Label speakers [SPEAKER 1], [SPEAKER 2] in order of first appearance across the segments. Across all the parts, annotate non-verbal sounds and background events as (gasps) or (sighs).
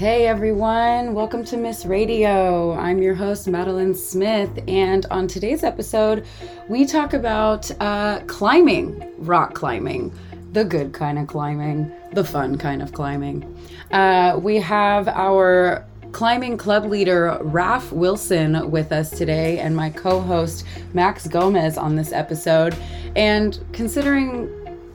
[SPEAKER 1] Hey everyone, welcome to Miss Radio. I'm your host, Madeline Smith, and on today's episode, we talk about uh, climbing, rock climbing, the good kind of climbing, the fun kind of climbing. Uh, we have our climbing club leader Raf Wilson with us today, and my co host Max Gomez on this episode. And considering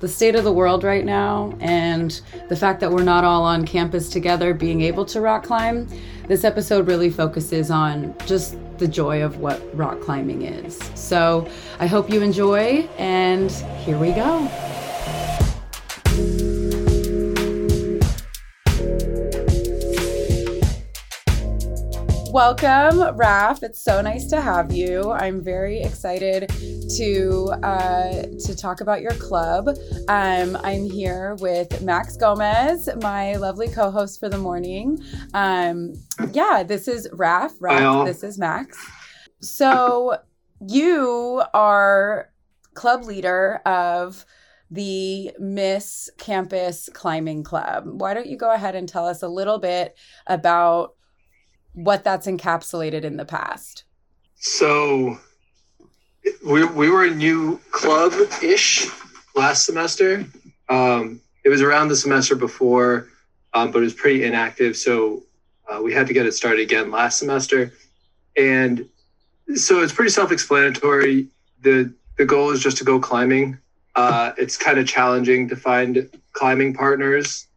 [SPEAKER 1] the state of the world right now and the fact that we're not all on campus together being able to rock climb, this episode really focuses on just the joy of what rock climbing is. So I hope you enjoy, and here we go. Welcome, Raf. It's so nice to have you. I'm very excited to uh, to talk about your club. Um, I'm here with Max Gomez, my lovely co-host for the morning. Um, yeah, this is Raf. Raf. This is Max. So you are club leader of the Miss Campus Climbing Club. Why don't you go ahead and tell us a little bit about what that's encapsulated in the past.
[SPEAKER 2] So we, we were a new club ish last semester. Um, it was around the semester before, um, but it was pretty inactive. So uh, we had to get it started again last semester. And so it's pretty self explanatory. The, the goal is just to go climbing. Uh, it's kind of challenging to find climbing partners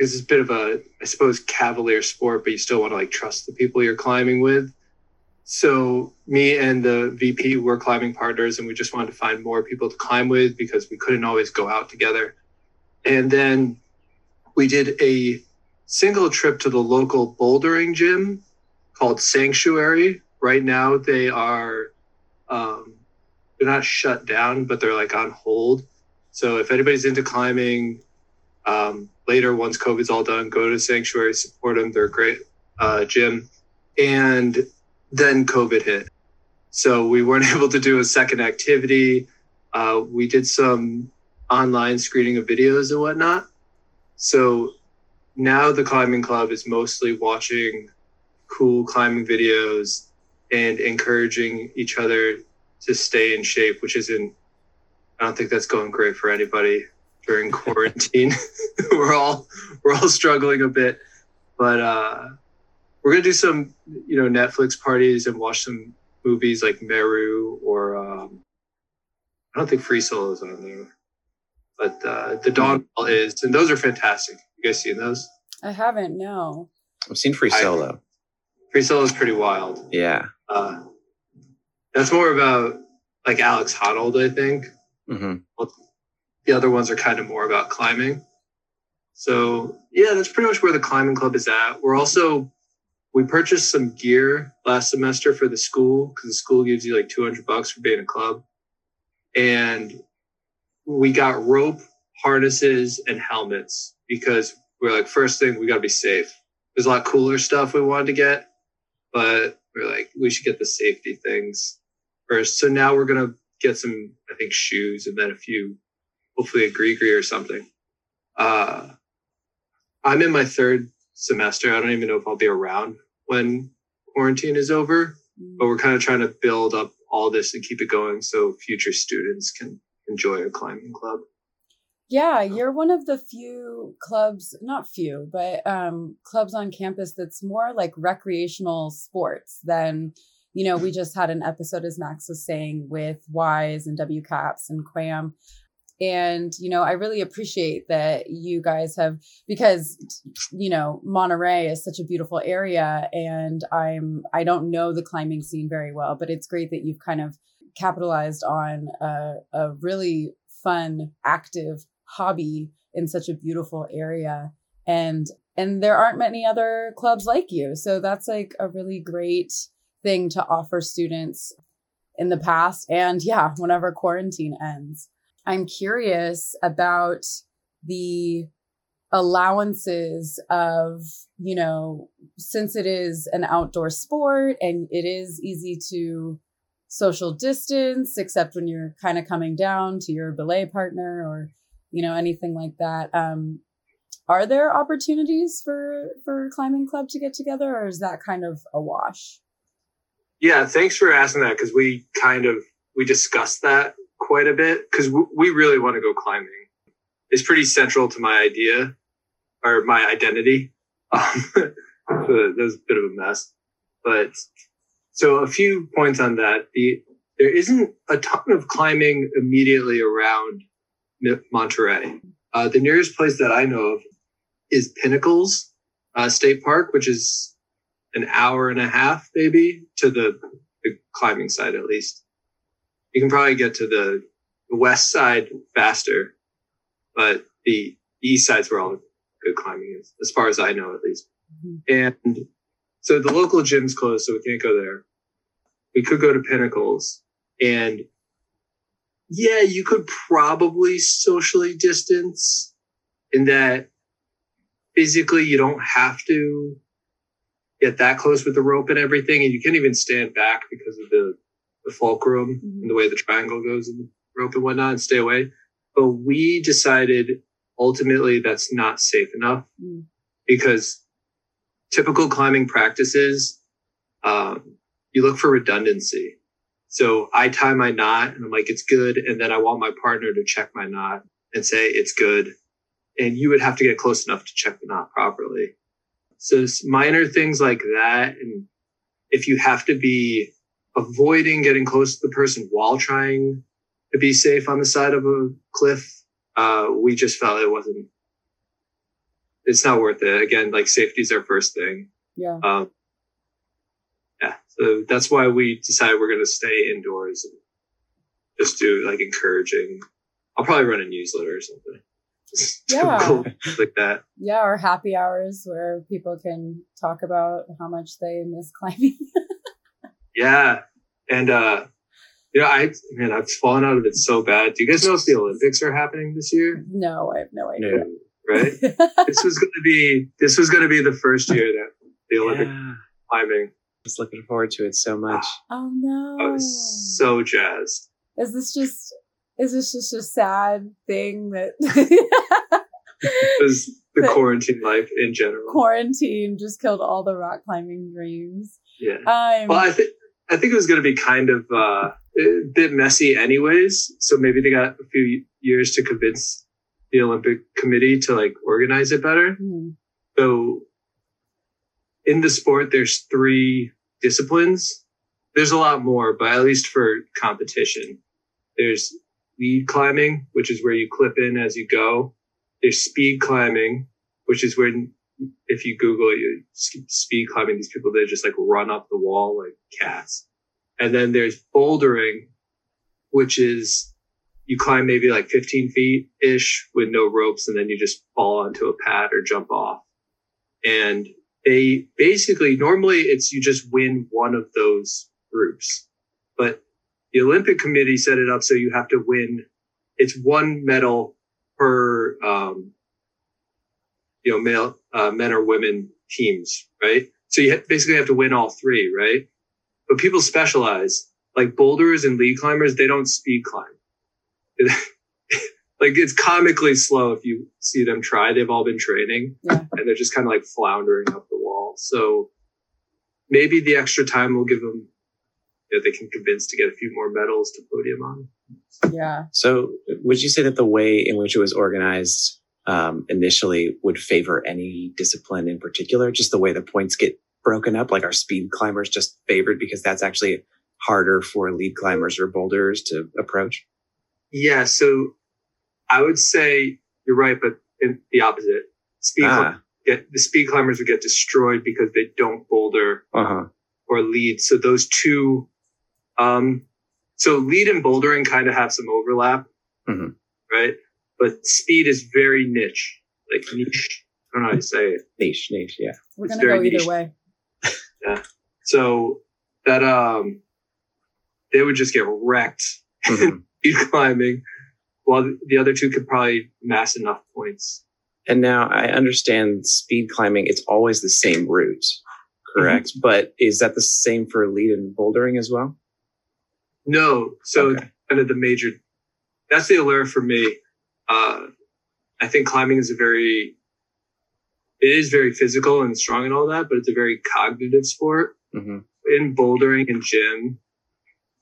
[SPEAKER 2] it's a bit of a, I suppose, cavalier sport, but you still want to like trust the people you're climbing with. So me and the VP were climbing partners, and we just wanted to find more people to climb with because we couldn't always go out together. And then we did a single trip to the local bouldering gym called Sanctuary. Right now, they are um, they're not shut down, but they're like on hold. So if anybody's into climbing, um, later, once COVID's all done, go to Sanctuary, support them. They're great uh, gym. And then COVID hit. So we weren't (laughs) able to do a second activity. Uh, we did some online screening of videos and whatnot. So now the climbing club is mostly watching cool climbing videos and encouraging each other to stay in shape, which isn't, I don't think that's going great for anybody during quarantine. (laughs) we're all we're all struggling a bit, but uh, we're gonna do some you know Netflix parties and watch some movies like Meru or um, I don't think Free Solo is on there, but uh, the Dawn Wall is, and those are fantastic. You guys seen those?
[SPEAKER 1] I haven't. No.
[SPEAKER 3] I've seen Free Solo.
[SPEAKER 2] I, Free Solo is pretty wild.
[SPEAKER 3] Yeah.
[SPEAKER 2] Uh, that's more about like Alex Honnold, I think. Mm-hmm. The other ones are kind of more about climbing. So yeah, that's pretty much where the climbing club is at. We're also we purchased some gear last semester for the school because the school gives you like 200 bucks for being a club. And we got rope, harnesses, and helmets because we're like, first thing, we got to be safe. There's a lot cooler stuff we wanted to get, but we're like, we should get the safety things first. So now we're to get some, I think, shoes and then a few hopefully a GriGri or something. Uh, I'm in my third semester. I don't even know if I'll be around when quarantine is over, but we're kind of trying to build up all this and keep it going so future students can enjoy a climbing club.
[SPEAKER 1] Yeah, you're one of the few clubs, not few, but um, clubs on campus that's more like recreational sports than, you know, we just had an episode, as Max was saying, with WISE and WCAPS and QAM, and, you know, I really appreciate that you guys have, because, you know, Monterey is such a beautiful area and I'm, I don't know the climbing scene very well, but it's great that you've kind of capitalized on a, a really fun, active hobby in such a beautiful area. And, and there aren't many other clubs like you. So that's like a really great thing to offer students in the past. And yeah, whenever quarantine ends. I'm curious about the allowances of, you know, since it is an outdoor sport and it is easy to social distance, except when you're kind of coming down to your belay partner or, you know, anything like that. Um, are there opportunities for for climbing club to get together or is that kind of a wash
[SPEAKER 2] yeah thanks for asking that because we kind of we discussed that quite a bit because w- we really want to go climbing. It's pretty central to my idea or my identity. (laughs) Um, that was a bit of a mess. But so a few points on that. The there isn't a ton of climbing immediately around monterey. Uh, the nearest place that i know of is Pinnacles uh, State Park, which is an hour and a half, maybe, to the, the climbing side at least. You can probably get to the, west side faster, but the east side's where all the good climbing is, as far as I know, at least. Mm-hmm. And so the local gym's closed, so we can't go there. We could go to Pinnacles, and yeah, you could probably socially distance in that physically you don't have to get that close with the rope and everything and you can't even stand back because of the the fulcrum mm-hmm. and the way the triangle goes and the rope and whatnot and stay away but we decided ultimately that's not safe enough mm-hmm. because typical climbing practices um, you look for redundancy so i tie my knot and i'm like it's good and then i want my partner to check my knot and say it's good and you would have to get close enough to check the knot properly. So minor things like that. And if you have to be avoiding getting close to the person while trying to be safe on the side of a cliff, uh, we just felt it wasn't, it's not worth it. Again, like safety is our first thing.
[SPEAKER 1] Yeah.
[SPEAKER 2] Um, yeah. So that's why we decided we're going to stay indoors and just do like encouraging. I'll probably run a newsletter or something (laughs)
[SPEAKER 1] yeah
[SPEAKER 2] like that
[SPEAKER 1] yeah or happy hours where people can talk about how much they miss climbing (laughs)
[SPEAKER 2] yeah and uh you know i man i've fallen out of it so bad do you guys know if the olympics are happening this year
[SPEAKER 1] no i have no idea no,
[SPEAKER 2] right (laughs) this was going to be this was going to be the first year that the olympic yeah. climbing
[SPEAKER 3] I was looking forward to it so much. (gasps)
[SPEAKER 1] Oh no.
[SPEAKER 2] I was so jazzed.
[SPEAKER 1] Is this just is this just a sad thing that (laughs) it
[SPEAKER 2] was the quarantine life in general.
[SPEAKER 1] Quarantine just killed all the rock climbing dreams.
[SPEAKER 2] Yeah. Um, well, I think I think it was going to be kind of uh, a bit messy, anyways. So maybe they got a few years to convince the Olympic Committee to like organize it better. Mm. So in the sport, there's three disciplines. There's a lot more, but at least for competition, there's lead climbing, which is where you clip in as you go. There's speed climbing, which is when if you Google it, you speed climbing, these people they just like run up the wall like cats. And then there's bouldering, which is you climb maybe like 15 feet ish with no ropes, and then you just fall onto a pad or jump off. And they basically normally it's you just win one of those groups, but the Olympic Committee set it up so you have to win. It's one medal per, um, you know, male, uh, men or women teams, right? So you basically have to win all three, right? But people specialize. Like boulders and lead climbers, they don't speed climb. (laughs) like it's comically slow if you see them try. They've all been training yeah. and they're just kind of like floundering up the wall. So maybe the extra time will give them that they can convince to get a few more medals to podium on.
[SPEAKER 1] Yeah.
[SPEAKER 3] So, would you say that the way in which it was organized um, initially would favor any discipline in particular? Just the way the points get broken up, like our speed climbers just favored because that's actually harder for lead climbers or boulders to approach?
[SPEAKER 2] Yeah. So, I would say you're right, but in the opposite. Speed ah. get the speed climbers would get destroyed because they don't boulder uh-huh. or lead. So those two um, so lead and bouldering kind of have some overlap, mm-hmm. right? But speed is very niche, like niche. I don't know how to say it.
[SPEAKER 3] Niche, niche, yeah.
[SPEAKER 1] We're gonna go either niche. way. (laughs)
[SPEAKER 2] yeah. So that um, they would just get wrecked (laughs) mm-hmm. climbing, while the other two could probably mass enough points.
[SPEAKER 3] And now I understand speed climbing; it's always the same route, correct? Mm-hmm. But is that the same for lead and bouldering as well?
[SPEAKER 2] No. So okay. kind of the major, that's the allure for me. Uh, I think climbing is a very it is very physical and strong and all that, but it's a very cognitive sport.
[SPEAKER 3] hmm
[SPEAKER 2] In bouldering and gym,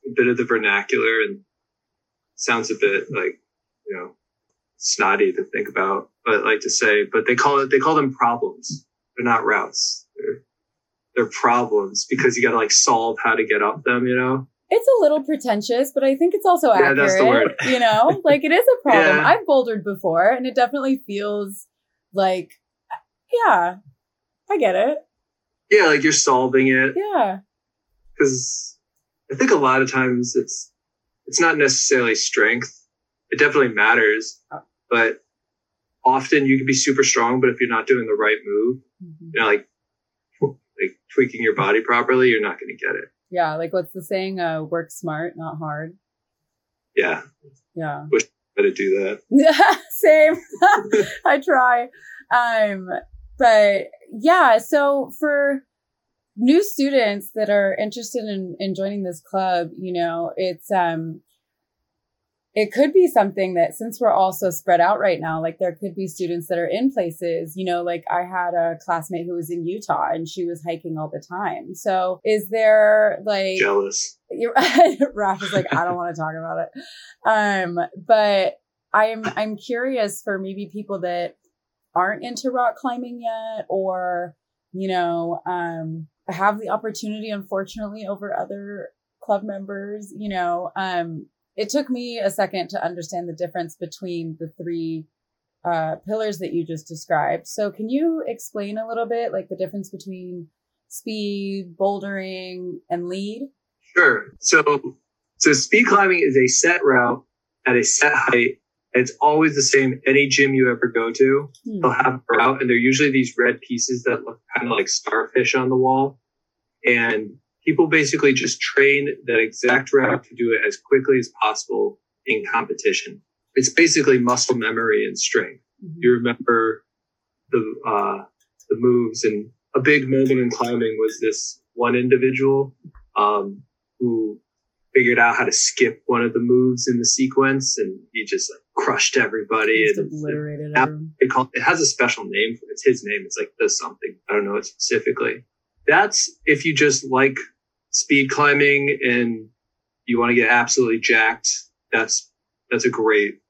[SPEAKER 2] a bit of the vernacular and sounds a bit like, you know, snotty to think about, but like to say, but they call it, they call them problems. They're not routes. They're, they're problems because you got to like solve how to get up them, you know?
[SPEAKER 1] It's a little pretentious, but I think it's also
[SPEAKER 2] Yeah,
[SPEAKER 1] accurate.
[SPEAKER 2] that's the word. (laughs)
[SPEAKER 1] You know, like it is a problem.
[SPEAKER 2] Yeah.
[SPEAKER 1] I've bouldered before, and it definitely feels like, yeah, I get it.
[SPEAKER 2] Yeah. Like you're solving it.
[SPEAKER 1] Yeah,
[SPEAKER 2] because I think a lot of times it's it's not necessarily strength. It definitely matters,
[SPEAKER 1] Oh.
[SPEAKER 2] but often you can be super strong, but if you're not doing the right move,
[SPEAKER 1] Mhm.
[SPEAKER 2] you know, like (laughs) like tweaking your body properly, you're not going to get it.
[SPEAKER 1] Yeah. Like what's the saying? Uh, work smart, not hard.
[SPEAKER 2] Yeah,
[SPEAKER 1] Yeah.
[SPEAKER 2] better do that. (laughs)
[SPEAKER 1] Same. (laughs) I try. Um, but yeah, so for new students that are interested in, in joining this club, you know, it's um it could be something that since we're all so spread out right now, like there could be students that are in places, you know, like I had a classmate who was in Utah and she was hiking all the time. So is there like
[SPEAKER 2] Jealous.
[SPEAKER 1] you're (laughs) Raph is like, I don't want to talk about it. Um, but I'm I'm curious for maybe people that aren't into rock climbing yet, or you know, um, have the opportunity, unfortunately, over other club members. You know, um, it took me a second to understand the difference between the three uh, pillars that you just described. So, can you explain a little bit, like the difference between speed, bouldering, and lead?
[SPEAKER 2] Sure. So so speed climbing is a set route at a set height. It's always the same any gym you ever go to.
[SPEAKER 1] Hmm.
[SPEAKER 2] they'll have a route and they're usually these red pieces that look kind of like starfish on the wall and people basically just train that exact route to do it as quickly as possible in competition. It's basically muscle memory and strength.
[SPEAKER 1] Mhm.
[SPEAKER 2] you remember the uh the moves and a big moment in climbing was this one individual um who figured out how to skip one of the moves in the sequence and he just like crushed everybody
[SPEAKER 1] Just
[SPEAKER 2] and
[SPEAKER 1] obliterated
[SPEAKER 2] it called it has a special name. It's his name. It's like the something. I don't know it specifically. That's if you just like speed climbing and you want to get absolutely jacked that's that's a great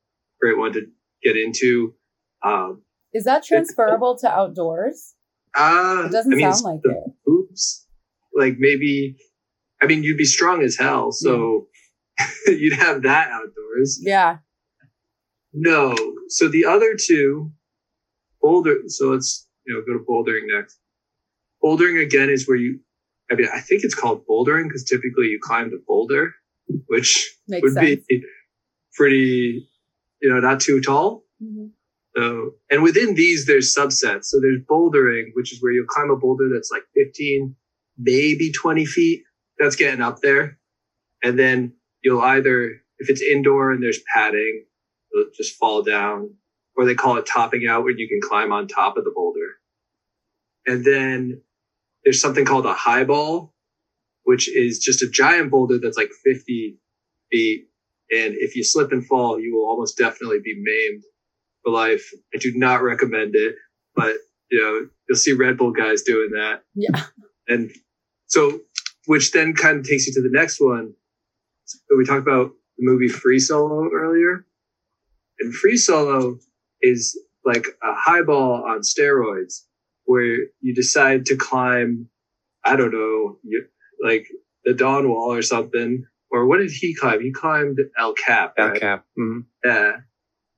[SPEAKER 2] great one to get into um
[SPEAKER 1] Is that transferable to outdoors?
[SPEAKER 2] uh
[SPEAKER 1] It doesn't
[SPEAKER 2] I mean,
[SPEAKER 1] sound like
[SPEAKER 2] the
[SPEAKER 1] it.
[SPEAKER 2] moves like maybe i mean you'd be strong as hell so (laughs) you'd have that outdoors
[SPEAKER 1] Yeah.
[SPEAKER 2] No. So the other two, boulder. So let's you know go to bouldering next. Bouldering again is where you. I mean, I think it's called bouldering because typically you climb the boulder, which
[SPEAKER 1] Makes
[SPEAKER 2] would
[SPEAKER 1] sense.
[SPEAKER 2] be pretty, you know, not too tall.
[SPEAKER 1] Mhm.
[SPEAKER 2] So, and within these, there's subsets. So there's bouldering, which is where you'll climb a boulder that's like 15, maybe 20 feet. That's getting up there. And then you'll either, if it's indoor and there's padding, it'll just fall down, or they call it topping out, where you can climb on top of the boulder. And then there's something called a high ball, which is just a giant boulder that's like 50 feet. And if you slip and fall, you will almost definitely be maimed for life. I do not recommend it, but you know, you'll see Red Bull guys doing that.
[SPEAKER 1] Yeah.
[SPEAKER 2] And so, which then kind of takes you to the next one. So we talked about the movie Free Solo earlier. And Free Solo is like a high ball on steroids where you decide to climb, I don't know, you, like the Dawn Wall or something. Or what did he climb? He climbed El Cap.
[SPEAKER 3] El
[SPEAKER 2] right?
[SPEAKER 3] cap. Mhm.
[SPEAKER 2] Yeah.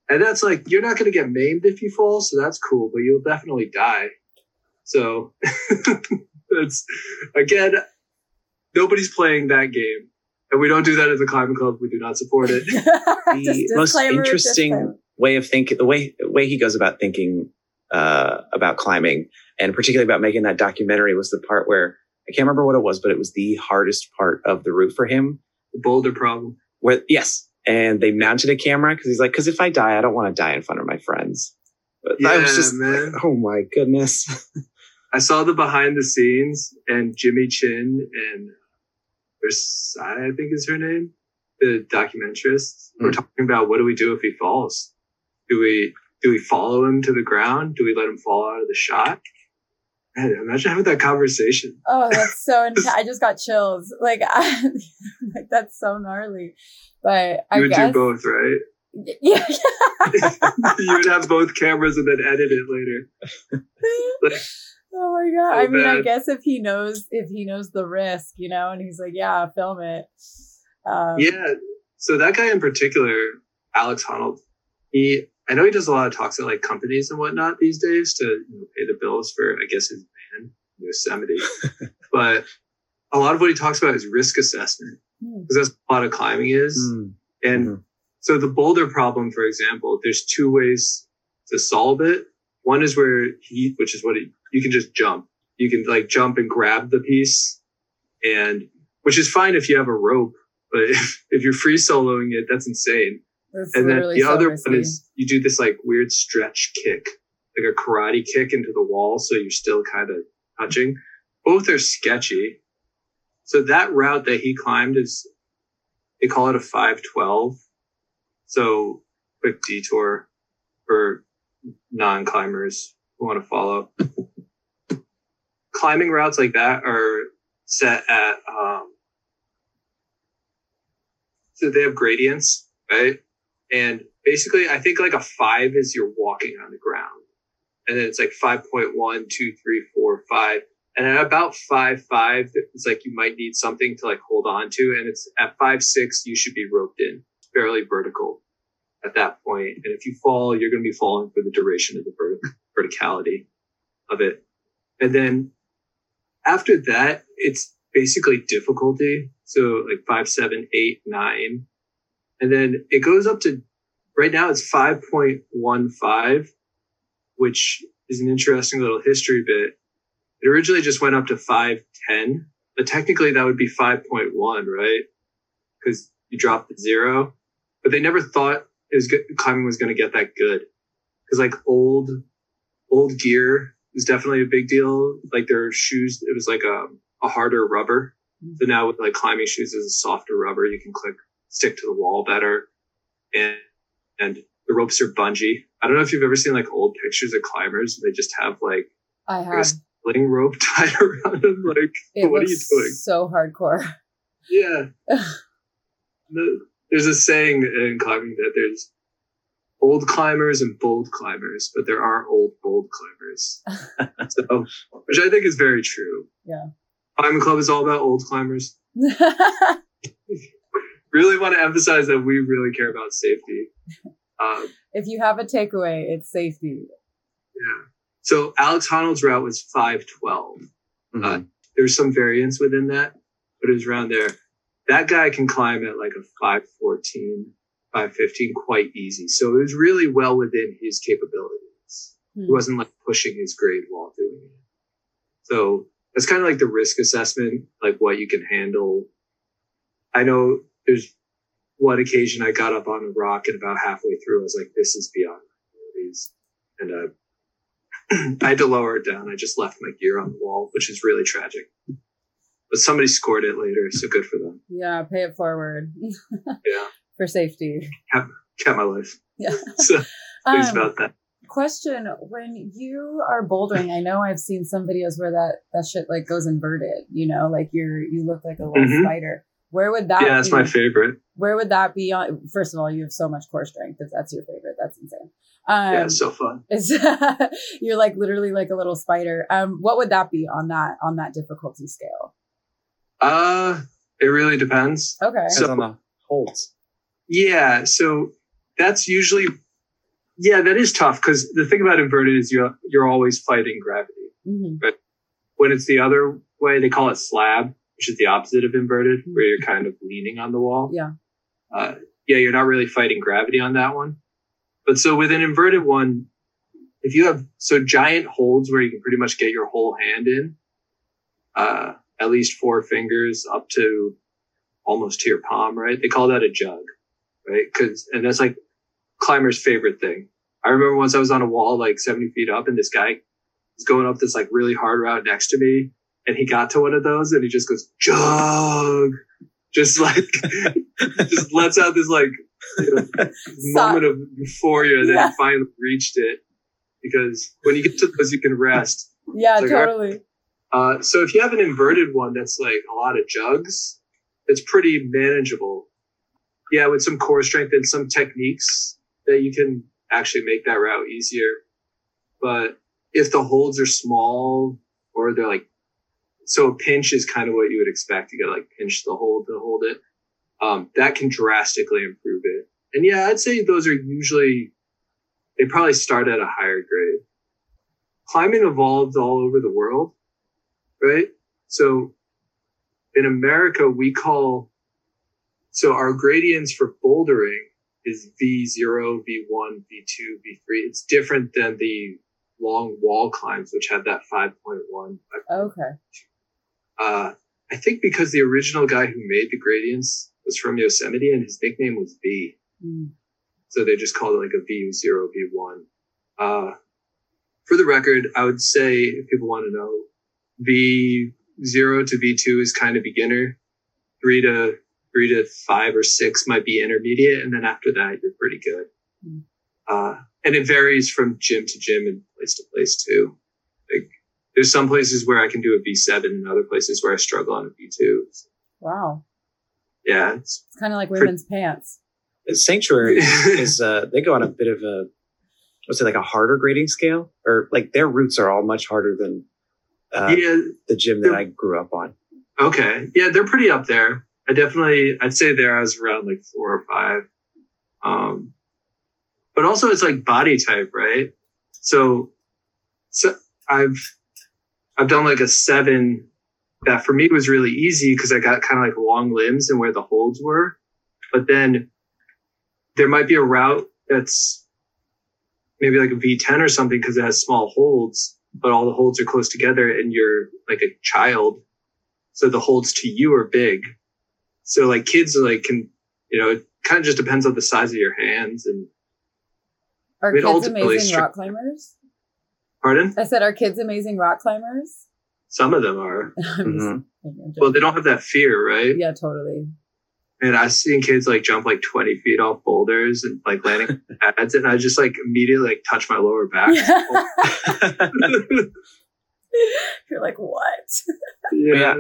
[SPEAKER 2] And that's like, you're not going to get maimed if you fall. So that's cool, but you'll definitely die. So (laughs) it's, again, nobody's playing that game. And we don't do that at the climbing club. We do not support it. (laughs)
[SPEAKER 3] The most interesting
[SPEAKER 1] disclaimer.
[SPEAKER 3] way of thinking, the way the way he goes about thinking uh, about climbing, and particularly about making that documentary, was the part where I can't remember what it was, but it was the hardest part of the route for him.
[SPEAKER 2] The boulder problem.
[SPEAKER 3] Where yes, and they mounted a camera because he's like, because if I die, I don't want to die in front of my friends. But I was
[SPEAKER 2] Yeah,
[SPEAKER 3] just
[SPEAKER 2] man.
[SPEAKER 3] like, oh my goodness. (laughs)
[SPEAKER 2] I saw the behind the scenes and Jimmy Chin and Versailles, I think is her name, the documentarist. We're
[SPEAKER 3] Mm.
[SPEAKER 2] talking about what do we do if he falls? Do we Do we follow him to the ground? Do we let him fall out of the shot? Man, imagine having that conversation.
[SPEAKER 1] Oh, that's so. (laughs) Int- I just got chills. Like, I, (laughs) like that's so gnarly. But I
[SPEAKER 2] You would
[SPEAKER 1] guess
[SPEAKER 2] do both, right? (laughs)
[SPEAKER 1] yeah.
[SPEAKER 2] you would have both cameras and then edit it later. Like,
[SPEAKER 1] Oh my god!
[SPEAKER 2] So
[SPEAKER 1] I mean, I guess if he knows if he knows the risk, you know, and he's like, "Yeah, film it." Um,
[SPEAKER 2] yeah. So that guy in particular, Alex Honnold, he I know he does a lot of talks at like companies and whatnot these days to you know, pay the bills for I guess his band, Yosemite. (laughs) but a lot of what he talks about is risk assessment
[SPEAKER 1] Hmm.
[SPEAKER 2] because that's what a lot of climbing is.
[SPEAKER 3] Mm.
[SPEAKER 2] And
[SPEAKER 3] Mhm.
[SPEAKER 2] so the boulder problem, for example, there's two ways to solve it. One is where he, which is what he, you can just jump. You can like jump and grab the piece and which is fine if you have a rope, but (laughs) if, if you're free soloing it, that's insane.
[SPEAKER 1] That's
[SPEAKER 2] and then the
[SPEAKER 1] so
[SPEAKER 2] other
[SPEAKER 1] risky.
[SPEAKER 2] one is you do this like weird stretch kick, like a karate kick into the wall. So you're still kind of touching. Both are sketchy. So that route that he climbed is, they call it a 512. So quick detour for non climbers who want to follow. Climbing routes like that are set at, um, so they have gradients, right? And basically, I think like a five is you're walking on the ground. And then it's like 5.1, 2, 3, 4, 5. And at about 5, 5, it's like you might need something to like hold on to. And it's at 5, 6, you should be roped in, fairly vertical at that point. And if you fall, you're going to be falling for the duration of the vertic- verticality of it. And then after that, it's basically difficulty. So like 5, 7, 8, 9. And then it goes up to right now it's 5.15, which is an interesting little history bit. It originally just went up to 510, but technically that would be 5.1, right? Because you dropped the zero. But they never thought it was good, climbing was going to get that good. Because like old, old gear was definitely a big deal. Like their shoes, it was like a, a harder rubber. So now with like climbing shoes, is a softer rubber. You can click, stick to the wall better. And, and the ropes are bungee. I don't know if you've ever seen like old pictures of climbers. They just have like
[SPEAKER 1] I
[SPEAKER 2] like a
[SPEAKER 1] have.
[SPEAKER 2] sling rope (laughs) tied around them. Like,
[SPEAKER 1] It
[SPEAKER 2] what are you doing?
[SPEAKER 1] so hardcore.
[SPEAKER 2] Yeah. (laughs) The- there's a saying in climbing that there's old climbers and bold climbers, but there are old bold climbers. (laughs) so, which I think is very true.
[SPEAKER 1] Yeah.
[SPEAKER 2] Climbing club is all about old climbers. Really want to emphasize that we really care about safety. Um,
[SPEAKER 1] if you have a takeaway, it's safety.
[SPEAKER 2] yeah. So Alex Honnold's route was 512.
[SPEAKER 3] Mhm.
[SPEAKER 2] Uh, there's some variance within that, but it was around there. That guy can climb at like a 514, 515 quite easy. So it was really well within his capabilities.
[SPEAKER 1] Hmm.
[SPEAKER 2] He wasn't like pushing his grade while doing it. So that's kind of like the risk assessment, like what you can handle. I know there's one occasion I got up on a rock and about halfway through I was like, this is beyond my abilities. And uh, (clears throat) I had to lower it down. I just left my gear on the wall, which is really tragic. But somebody scored it later, so good for them.
[SPEAKER 1] Yeah, pay it forward (laughs)
[SPEAKER 2] Yeah,
[SPEAKER 1] for safety.
[SPEAKER 2] kept my life.
[SPEAKER 1] Yeah. (laughs)
[SPEAKER 2] So please
[SPEAKER 1] Um,
[SPEAKER 2] about that.
[SPEAKER 1] question: When you are bouldering, I know I've seen some videos where that that shit like goes inverted. You know, like you're you look like a little
[SPEAKER 2] Mhm.
[SPEAKER 1] spider. Where would that?
[SPEAKER 2] Yeah, that's
[SPEAKER 1] be?
[SPEAKER 2] my favorite.
[SPEAKER 1] Where would that be on? First of all, you have so much core strength. If that's your favorite, that's insane. Um,
[SPEAKER 2] Yeah, it's so fun.
[SPEAKER 1] It's (laughs) you're like literally like a little spider. Um, what would that be on that on that difficulty scale?
[SPEAKER 2] Uh, it really depends.
[SPEAKER 1] Okay.
[SPEAKER 3] Depends
[SPEAKER 2] So-
[SPEAKER 3] on the holds.
[SPEAKER 2] Yeah, so that's usually yeah, that is tough because the thing about inverted is you're you're always fighting gravity.
[SPEAKER 1] hmm
[SPEAKER 2] When it's the other way, they call it slab, which is the opposite of inverted, where you're kind of leaning on the wall.
[SPEAKER 1] Yeah.
[SPEAKER 2] Uh, yeah, you're not really fighting gravity on that one. But so with an inverted one, if you have so giant holds where you can pretty much get your whole hand in, uh, at least four fingers up to almost to your palm, right? They call that a jug, right? Cause, and that's like climber's favorite thing. I remember once I was on a wall like 70 feet up and this guy was going up this like really hard route next to me and he got to one of those and he just goes, jug. just like (laughs) just lets out this like you know, (laughs) moment of euphoria that
[SPEAKER 1] Yeah.
[SPEAKER 2] you finally reached it. Because when you get to those, you can rest.
[SPEAKER 1] Yeah,
[SPEAKER 2] like, all right.
[SPEAKER 1] totally.
[SPEAKER 2] Uh, so if you have an inverted one that's like a lot of jugs, it's pretty manageable. Yeah, with some core strength and some techniques that you can actually make that route easier. But if the holds are small or they're like, so a pinch is kind of what you would expect. You gotta like pinch the hold to hold it. Um, that can drastically improve it. And yeah, I'd say those are usually, they probably start at a higher grade. Climbing evolved all over the world right? So in America, we call, so our gradients for bouldering is V0, V1, V2, V3. It's different than the long wall climbs, which have that 5.1.
[SPEAKER 1] Okay.
[SPEAKER 2] Uh, I think because the original guy who made the gradients was from Yosemite and his nickname was V.
[SPEAKER 1] Mm.
[SPEAKER 2] So they just called it like a V0, V1. Uh, for the record, I would say if people want to know, V0 to V2 is kind of beginner. Three to three to five or six might be intermediate. And then after that, you're pretty good.
[SPEAKER 1] Mm.
[SPEAKER 2] Uh, and it varies from gym to gym and place to place too. Like there's some places where I can do a V7 and other places where I struggle on a V2.
[SPEAKER 1] Wow.
[SPEAKER 2] Yeah. It's,
[SPEAKER 1] It's kind of like women's pants.
[SPEAKER 3] Sanctuary (laughs) is uh, they go on a bit of a what's it like a harder grading scale, or like their roots are all much harder than uh,
[SPEAKER 2] yeah.
[SPEAKER 3] the gym that I grew up on.
[SPEAKER 2] Okay. Yeah, they're pretty up there. I definitely, I'd say there I was around like four or five. Um, but also it's like body type, right? So, so I've, I've done like a seven that for me was really easy because I got kind of like long limbs and where the holds were. But then there might be a route that's maybe like a V10 or something because it has small holds, but all the holds are close together and you're like a child so the holds to you are big. So like kids are like can you know it kind of just depends on the size of your hands and
[SPEAKER 1] Are
[SPEAKER 2] I mean,
[SPEAKER 1] kids amazing rock climbers?
[SPEAKER 2] Pardon
[SPEAKER 1] I said, are kids amazing rock climbers?
[SPEAKER 2] some of them are (laughs)
[SPEAKER 1] I'm just
[SPEAKER 3] Mhm.
[SPEAKER 2] well they don't have that fear right
[SPEAKER 1] yeah, totally.
[SPEAKER 2] and I've seen kids like jump like 20 feet off boulders and like landing on (laughs) pads and I just like immediately like touch my lower back (laughs)
[SPEAKER 1] You're like, what?
[SPEAKER 2] yeah,
[SPEAKER 3] Yeah.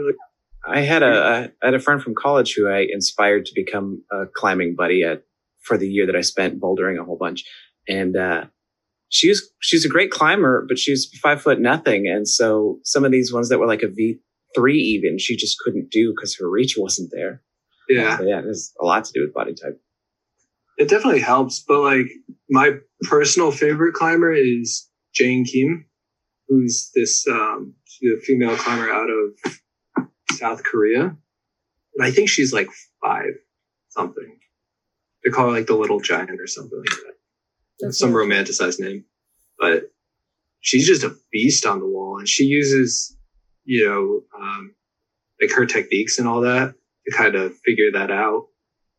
[SPEAKER 3] I had a I had a friend from college who I inspired to become a climbing buddy at for the year that I spent bouldering a whole bunch, and uh, she was she's a great climber, but she's five foot nothing, and so some of these ones that were like a V three even she just couldn't do because her reach wasn't there.
[SPEAKER 2] yeah.
[SPEAKER 3] So, yeah, it has a lot to do with body type.
[SPEAKER 2] it definitely helps but like my personal favorite climber is Jain Kim who's this um she's a female climber out of South Korea. And I think she's like five something. They call her like the little giant or something like that
[SPEAKER 1] That's
[SPEAKER 2] some
[SPEAKER 1] weird.
[SPEAKER 2] romanticized name but she's just a beast on the wall and she uses you know um like her techniques and all that to kind of figure that out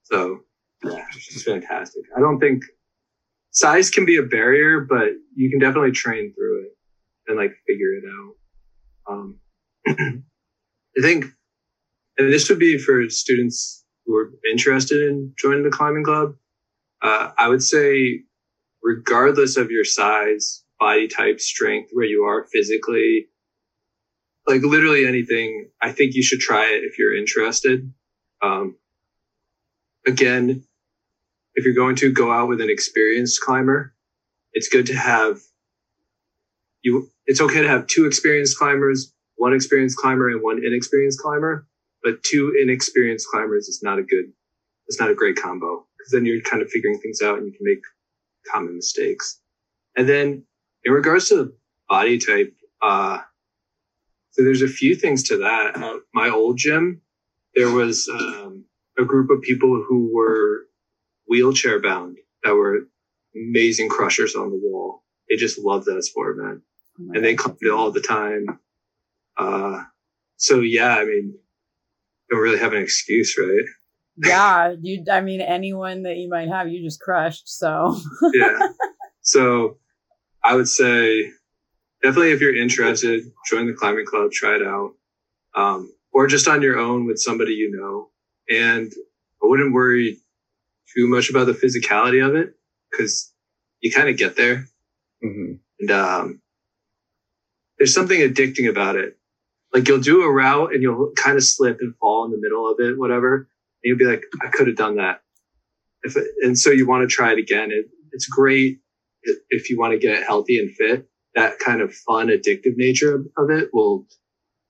[SPEAKER 2] so yeah, she's fantastic. I don't think size can be a barrier, but you can definitely train through it and like figure it out. Um, (clears throat) I think, and this would be for students who are interested in joining the climbing club. Uh, I would say, regardless of your size, body type, strength, where you are physically, like literally anything, I think you should try it if you're interested. Um, again, if you're going to go out with an experienced climber, it's good to have you. It's okay to have two experienced climbers, one experienced climber, and one inexperienced climber. But two inexperienced climbers is not a good. It's not a great combo because then you're kind of figuring things out and you can make common mistakes. And then in regards to body type, uh, so there's a few things to that. At my old gym, there was um, a group of people who were wheelchair bound that were amazing crushers on the wall. They just love that sport, man.
[SPEAKER 1] Oh
[SPEAKER 2] And they climbed it all the time. Uh, so yeah, I mean, don't really have an excuse, right?
[SPEAKER 1] Yeah, you. I mean, anyone that you might have, you just crushed. So (laughs)
[SPEAKER 2] yeah. So I would say definitely if you're interested, join the climbing club, try it out. Um, or just on your own with somebody you know and I wouldn't worry too much about the physicality of it because you kind of get there.
[SPEAKER 3] hmm
[SPEAKER 2] And um, there's something addicting about it. Like you'll do a route and you'll kind of slip and fall in the middle of it, whatever. And you'll be like, I could have done that. If it, and so you want to try it again. It, it's great if you want to get healthy and fit. That kind of fun, addictive nature of, of it will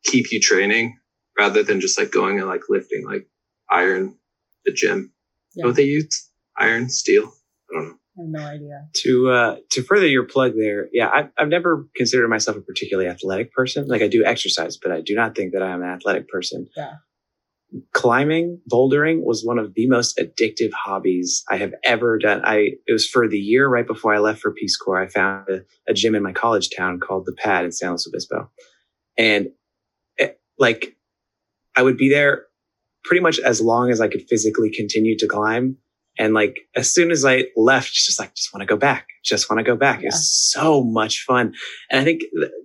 [SPEAKER 2] keep you training rather than just like going and like lifting like iron, the gym.
[SPEAKER 1] Yeah.
[SPEAKER 2] Know what they use? Iron, steel. I don't know.
[SPEAKER 1] I have no idea.
[SPEAKER 3] To uh, to further your plug there, yeah, I've, I've never considered myself a particularly athletic person. Like I do exercise, but I do not think that I'm an athletic person.
[SPEAKER 1] Yeah.
[SPEAKER 3] Climbing, bouldering was one of the most addictive hobbies I have ever done. I it was for the year right before I left for Peace Corps. I found a, a gym in my college town called the Pad in San Luis Obispo, and it, like I would be there pretty much as long as I could physically continue to climb. And like as soon as I left, just like just want to go back, just want to go back.
[SPEAKER 1] Yeah.
[SPEAKER 3] It's so much fun, and I think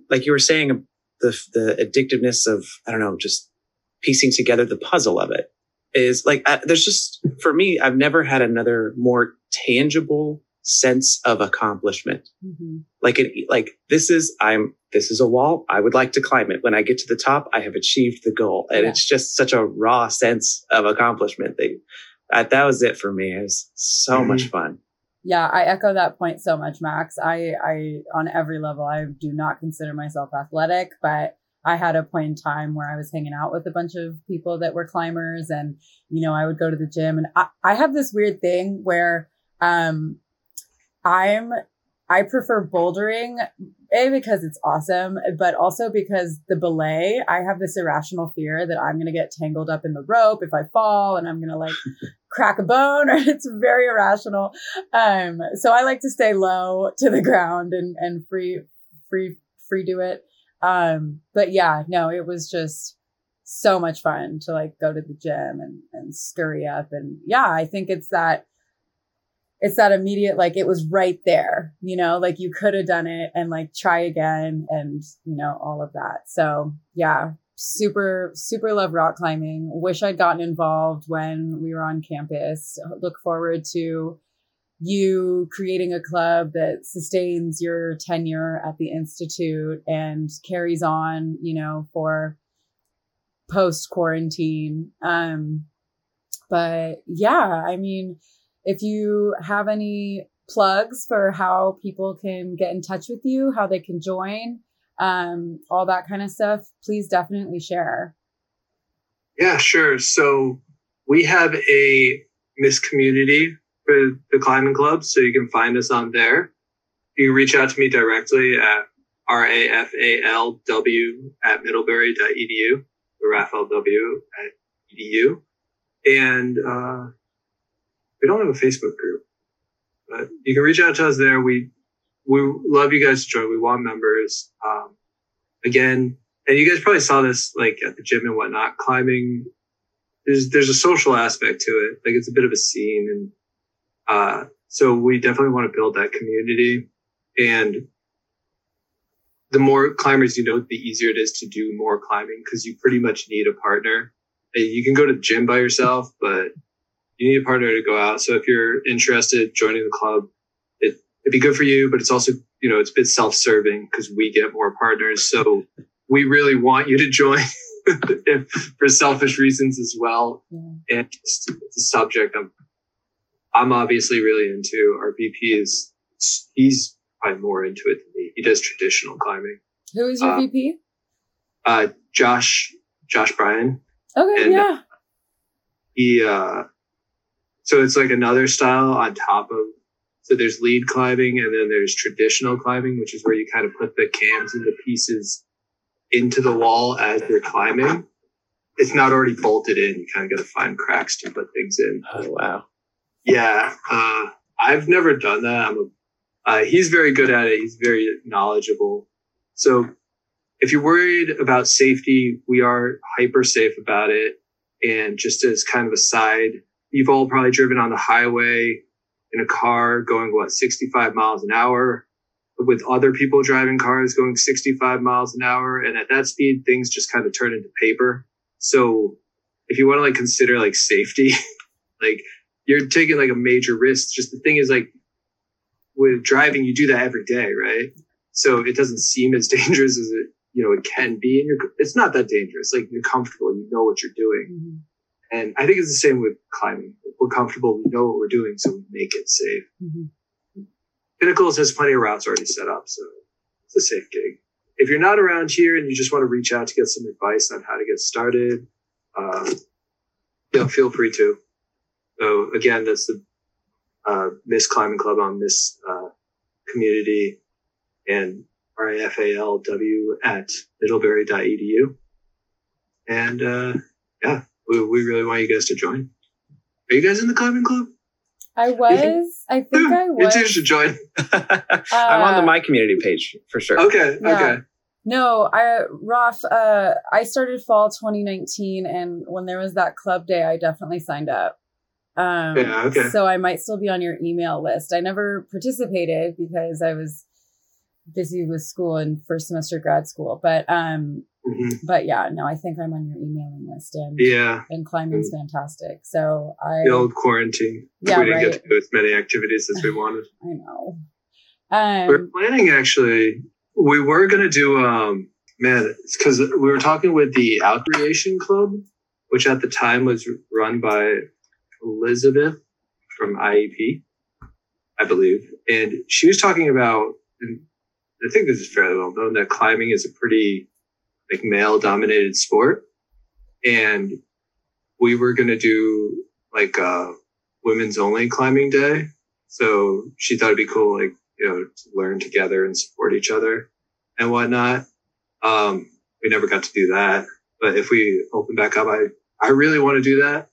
[SPEAKER 3] like you were saying, the the addictiveness of I don't know, just piecing together the puzzle of it is like I, there's just for me, I've never had another more tangible sense of accomplishment.
[SPEAKER 1] Hmm
[SPEAKER 3] like it like this is i'm this is a wall. I would like to climb it. When i get to the top i have achieved the goal. And
[SPEAKER 1] Yeah.
[SPEAKER 3] it's just such a raw sense of accomplishment that that, that was it for me. It was so
[SPEAKER 2] Mhm.
[SPEAKER 3] much fun.
[SPEAKER 1] Yeah, I echo that point so much, Max. I, I, on every level, I do not consider myself athletic, but I had a point in time where I was hanging out with a bunch of people that were climbers and, you know, I would go to the gym and I, I have this weird thing where, um, I'm, I prefer bouldering, A, because it's awesome, but also because the belay, I have this irrational fear that I'm going to get tangled up in the rope if I fall and I'm going to like (laughs) crack a bone (laughs) or it's very irrational. Um, so I like to stay low to the ground and, and free, free, free do it. Um, but yeah, no, it was just so much fun to like go to the gym and, and scurry up. And yeah, I think it's that, it's that immediate, like it was right there, you know, like you could have done it and like try again and, you know, all of that. So yeah, super, super love rock climbing. Wish I'd gotten involved when we were on campus. Look forward to you creating a club that sustains your tenure at the institute and carries on, you know, for post quarantine. Um, but yeah, I mean, if you have any plugs for how people can get in touch with you, how they can join, um, all that kind of stuff, please definitely share.
[SPEAKER 2] Yeah, sure. So we have a Miss community for the climbing club, so you can find us on there. You can reach out to me directly at rafalw at middlebury.edu or rafalw at edu. And uh, we don't have a Facebook group, but you can reach out to us there. We we love you guys to join. We want members. Um, again, and you guys probably saw this like at the gym and whatnot. Climbing, there's there's a social aspect to it. Like it's a bit of a scene, and uh, so we definitely want to build that community. And the more climbers you know, the easier it is to do more climbing because you pretty much need a partner. You can go to the gym by yourself, but you need a partner to go out. So if you're interested joining the club, it, it'd be good for you, but it's also, you know, it's a bit self-serving because we get more partners. So we really want you to join if, (laughs) for selfish reasons as well.
[SPEAKER 1] Yeah.
[SPEAKER 2] And it's, it's a subject I'm, I'm obviously really into. Our VP is, he's probably more into it than me. He does traditional climbing.
[SPEAKER 1] Who is your
[SPEAKER 2] Uh,
[SPEAKER 1] VP?
[SPEAKER 2] Uh, Josh, Josh Bryan,
[SPEAKER 1] Okay,
[SPEAKER 2] and-
[SPEAKER 1] yeah.
[SPEAKER 2] he uh so it's like another style on top of so there's lead climbing and then there's traditional climbing which is where you kind of put the cams and the pieces into the wall as you're climbing it's not already bolted in you kind of got to find cracks to put things in
[SPEAKER 3] oh wow
[SPEAKER 2] yeah uh i've never done that i'm a uh, he's very good at it he's very knowledgeable so if you're worried about safety we are hyper safe about it and just as kind of a side, you've all probably driven on the highway in a car going what 65 miles an hour with other people driving cars going 65 miles an hour. And at that speed, things just kind of turn into paper. So if you want to like consider like safety, (laughs) like you're taking like a major risk. Just the thing is like with driving, you do that every day, right? So it doesn't seem as (laughs) dangerous as it you know it can be, and you're, it's not that dangerous. Like you're comfortable, you know what you're doing,
[SPEAKER 1] Mhm.
[SPEAKER 2] and I think it's the same with climbing. We're comfortable, we know what we're doing, so we make it safe.
[SPEAKER 1] Mhm.
[SPEAKER 2] Pinnacles has plenty of routes already set up, so it's a safe gig. If you're not around here and you just want to reach out to get some advice on how to get started, uh, you know, feel free to. So again, that's the uh, MIIS Climbing Club on MIIS uh, Community and RAFALW at middlebury.edu. And uh, yeah, we, we really want you guys to join. Are you guys in the climbing club?
[SPEAKER 1] I was. I think I
[SPEAKER 2] You
[SPEAKER 1] was.
[SPEAKER 2] two should join. (laughs)
[SPEAKER 3] I'm on the
[SPEAKER 1] uh,
[SPEAKER 3] my community page for sure.
[SPEAKER 2] Okay,
[SPEAKER 1] Yeah.
[SPEAKER 2] okay.
[SPEAKER 1] No, I Roth, uh I started fall 2019 and when there was that club day I definitely signed up. Um
[SPEAKER 2] Yeah, okay.
[SPEAKER 1] so I might still be on your email list. I never participated because I was busy with school and first semester grad school, but um
[SPEAKER 2] hmm
[SPEAKER 1] but yeah, no, I think I'm on your emailing list and
[SPEAKER 2] Yeah,
[SPEAKER 1] and climbing's fantastic. So I
[SPEAKER 2] the old quarantine.
[SPEAKER 1] Yeah,
[SPEAKER 2] we didn't
[SPEAKER 1] right.
[SPEAKER 2] get to do as many activities as we (sighs) wanted.
[SPEAKER 1] I know.
[SPEAKER 2] We're
[SPEAKER 1] Um
[SPEAKER 2] planning actually. We were gonna do um man, it's because we were talking with the Outcreation Club, which at the time was run by Elizabeth from IEP, I believe, and she was talking about. And I think this is fairly well known that climbing is a pretty like male dominated sport, and we were gonna do like a women's only climbing day. So she thought it'd be cool, like you know, to learn together and support each other and whatnot. Um, we never got to do that, but if we open back up, I, I really want to do that,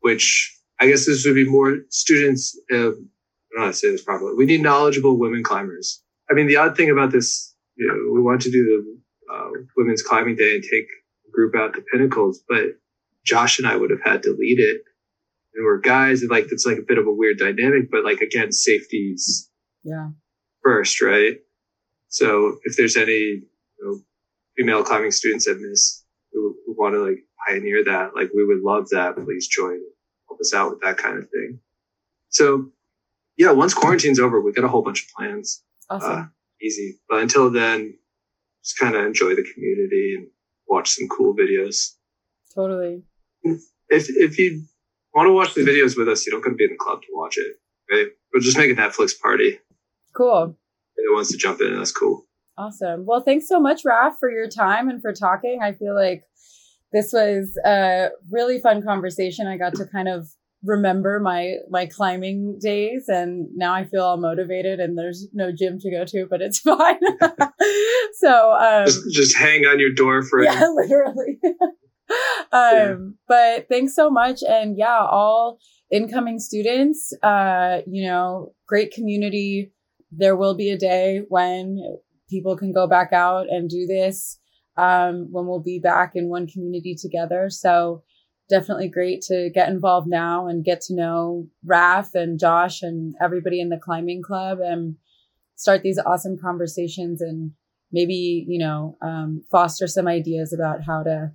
[SPEAKER 2] which I guess this would be more students. Uh, I don't know how to say this properly. We need knowledgeable women climbers. I mean, the odd thing about this, you know, we want to do the uh, women's climbing day and take a group out to pinnacles, but Josh and I would have had to lead it. And we're guys, and like, it's like a bit of a weird dynamic, but like, again, safety's
[SPEAKER 1] yeah.
[SPEAKER 2] first, right? So if there's any you know, female climbing students at MIIS who, who want to like pioneer that, like we would love that. Please join, help us out with that kind of thing. So yeah, once quarantine's over, we got a whole bunch of plans.
[SPEAKER 1] Awesome.
[SPEAKER 2] Uh, easy, but until then, just kind of enjoy the community and watch some cool videos.
[SPEAKER 1] totally.
[SPEAKER 2] If if you want to watch the videos with us, you don't got to be in the club to watch it. Right? We'll just make a Netflix party.
[SPEAKER 1] Cool.
[SPEAKER 2] Anyone wants to jump in, that's cool.
[SPEAKER 1] Awesome. Well, thanks so much, Raf, for your time and for talking. I feel like this was a really fun conversation. I got to kind of remember my my climbing days and now I feel all motivated and there's no gym to go to, but it's (laughs) fine. (laughs) so um
[SPEAKER 2] just just hang on your door for
[SPEAKER 1] yeah, (laughs) literally. um, but thanks so much. And yeah, all incoming students, uh, you know, great community. There will be a day when people can go back out and do this, um, when we'll be back in one community together. So definitely great to get involved now and get to know Raf and Josh and everybody in the climbing club and start these awesome conversations and maybe you know um, foster some ideas about how to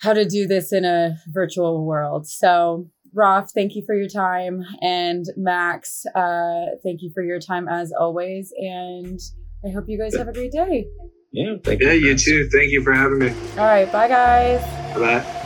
[SPEAKER 1] how to do this in a virtual world. So Raf, thank you for your time. And max uh, thank you for your time as always. And i hope you guys have a great day
[SPEAKER 3] Yeah. Thank
[SPEAKER 2] Yeah, you
[SPEAKER 3] guys.
[SPEAKER 2] too. Thank you for having me.
[SPEAKER 1] all right bye guys
[SPEAKER 2] Bye.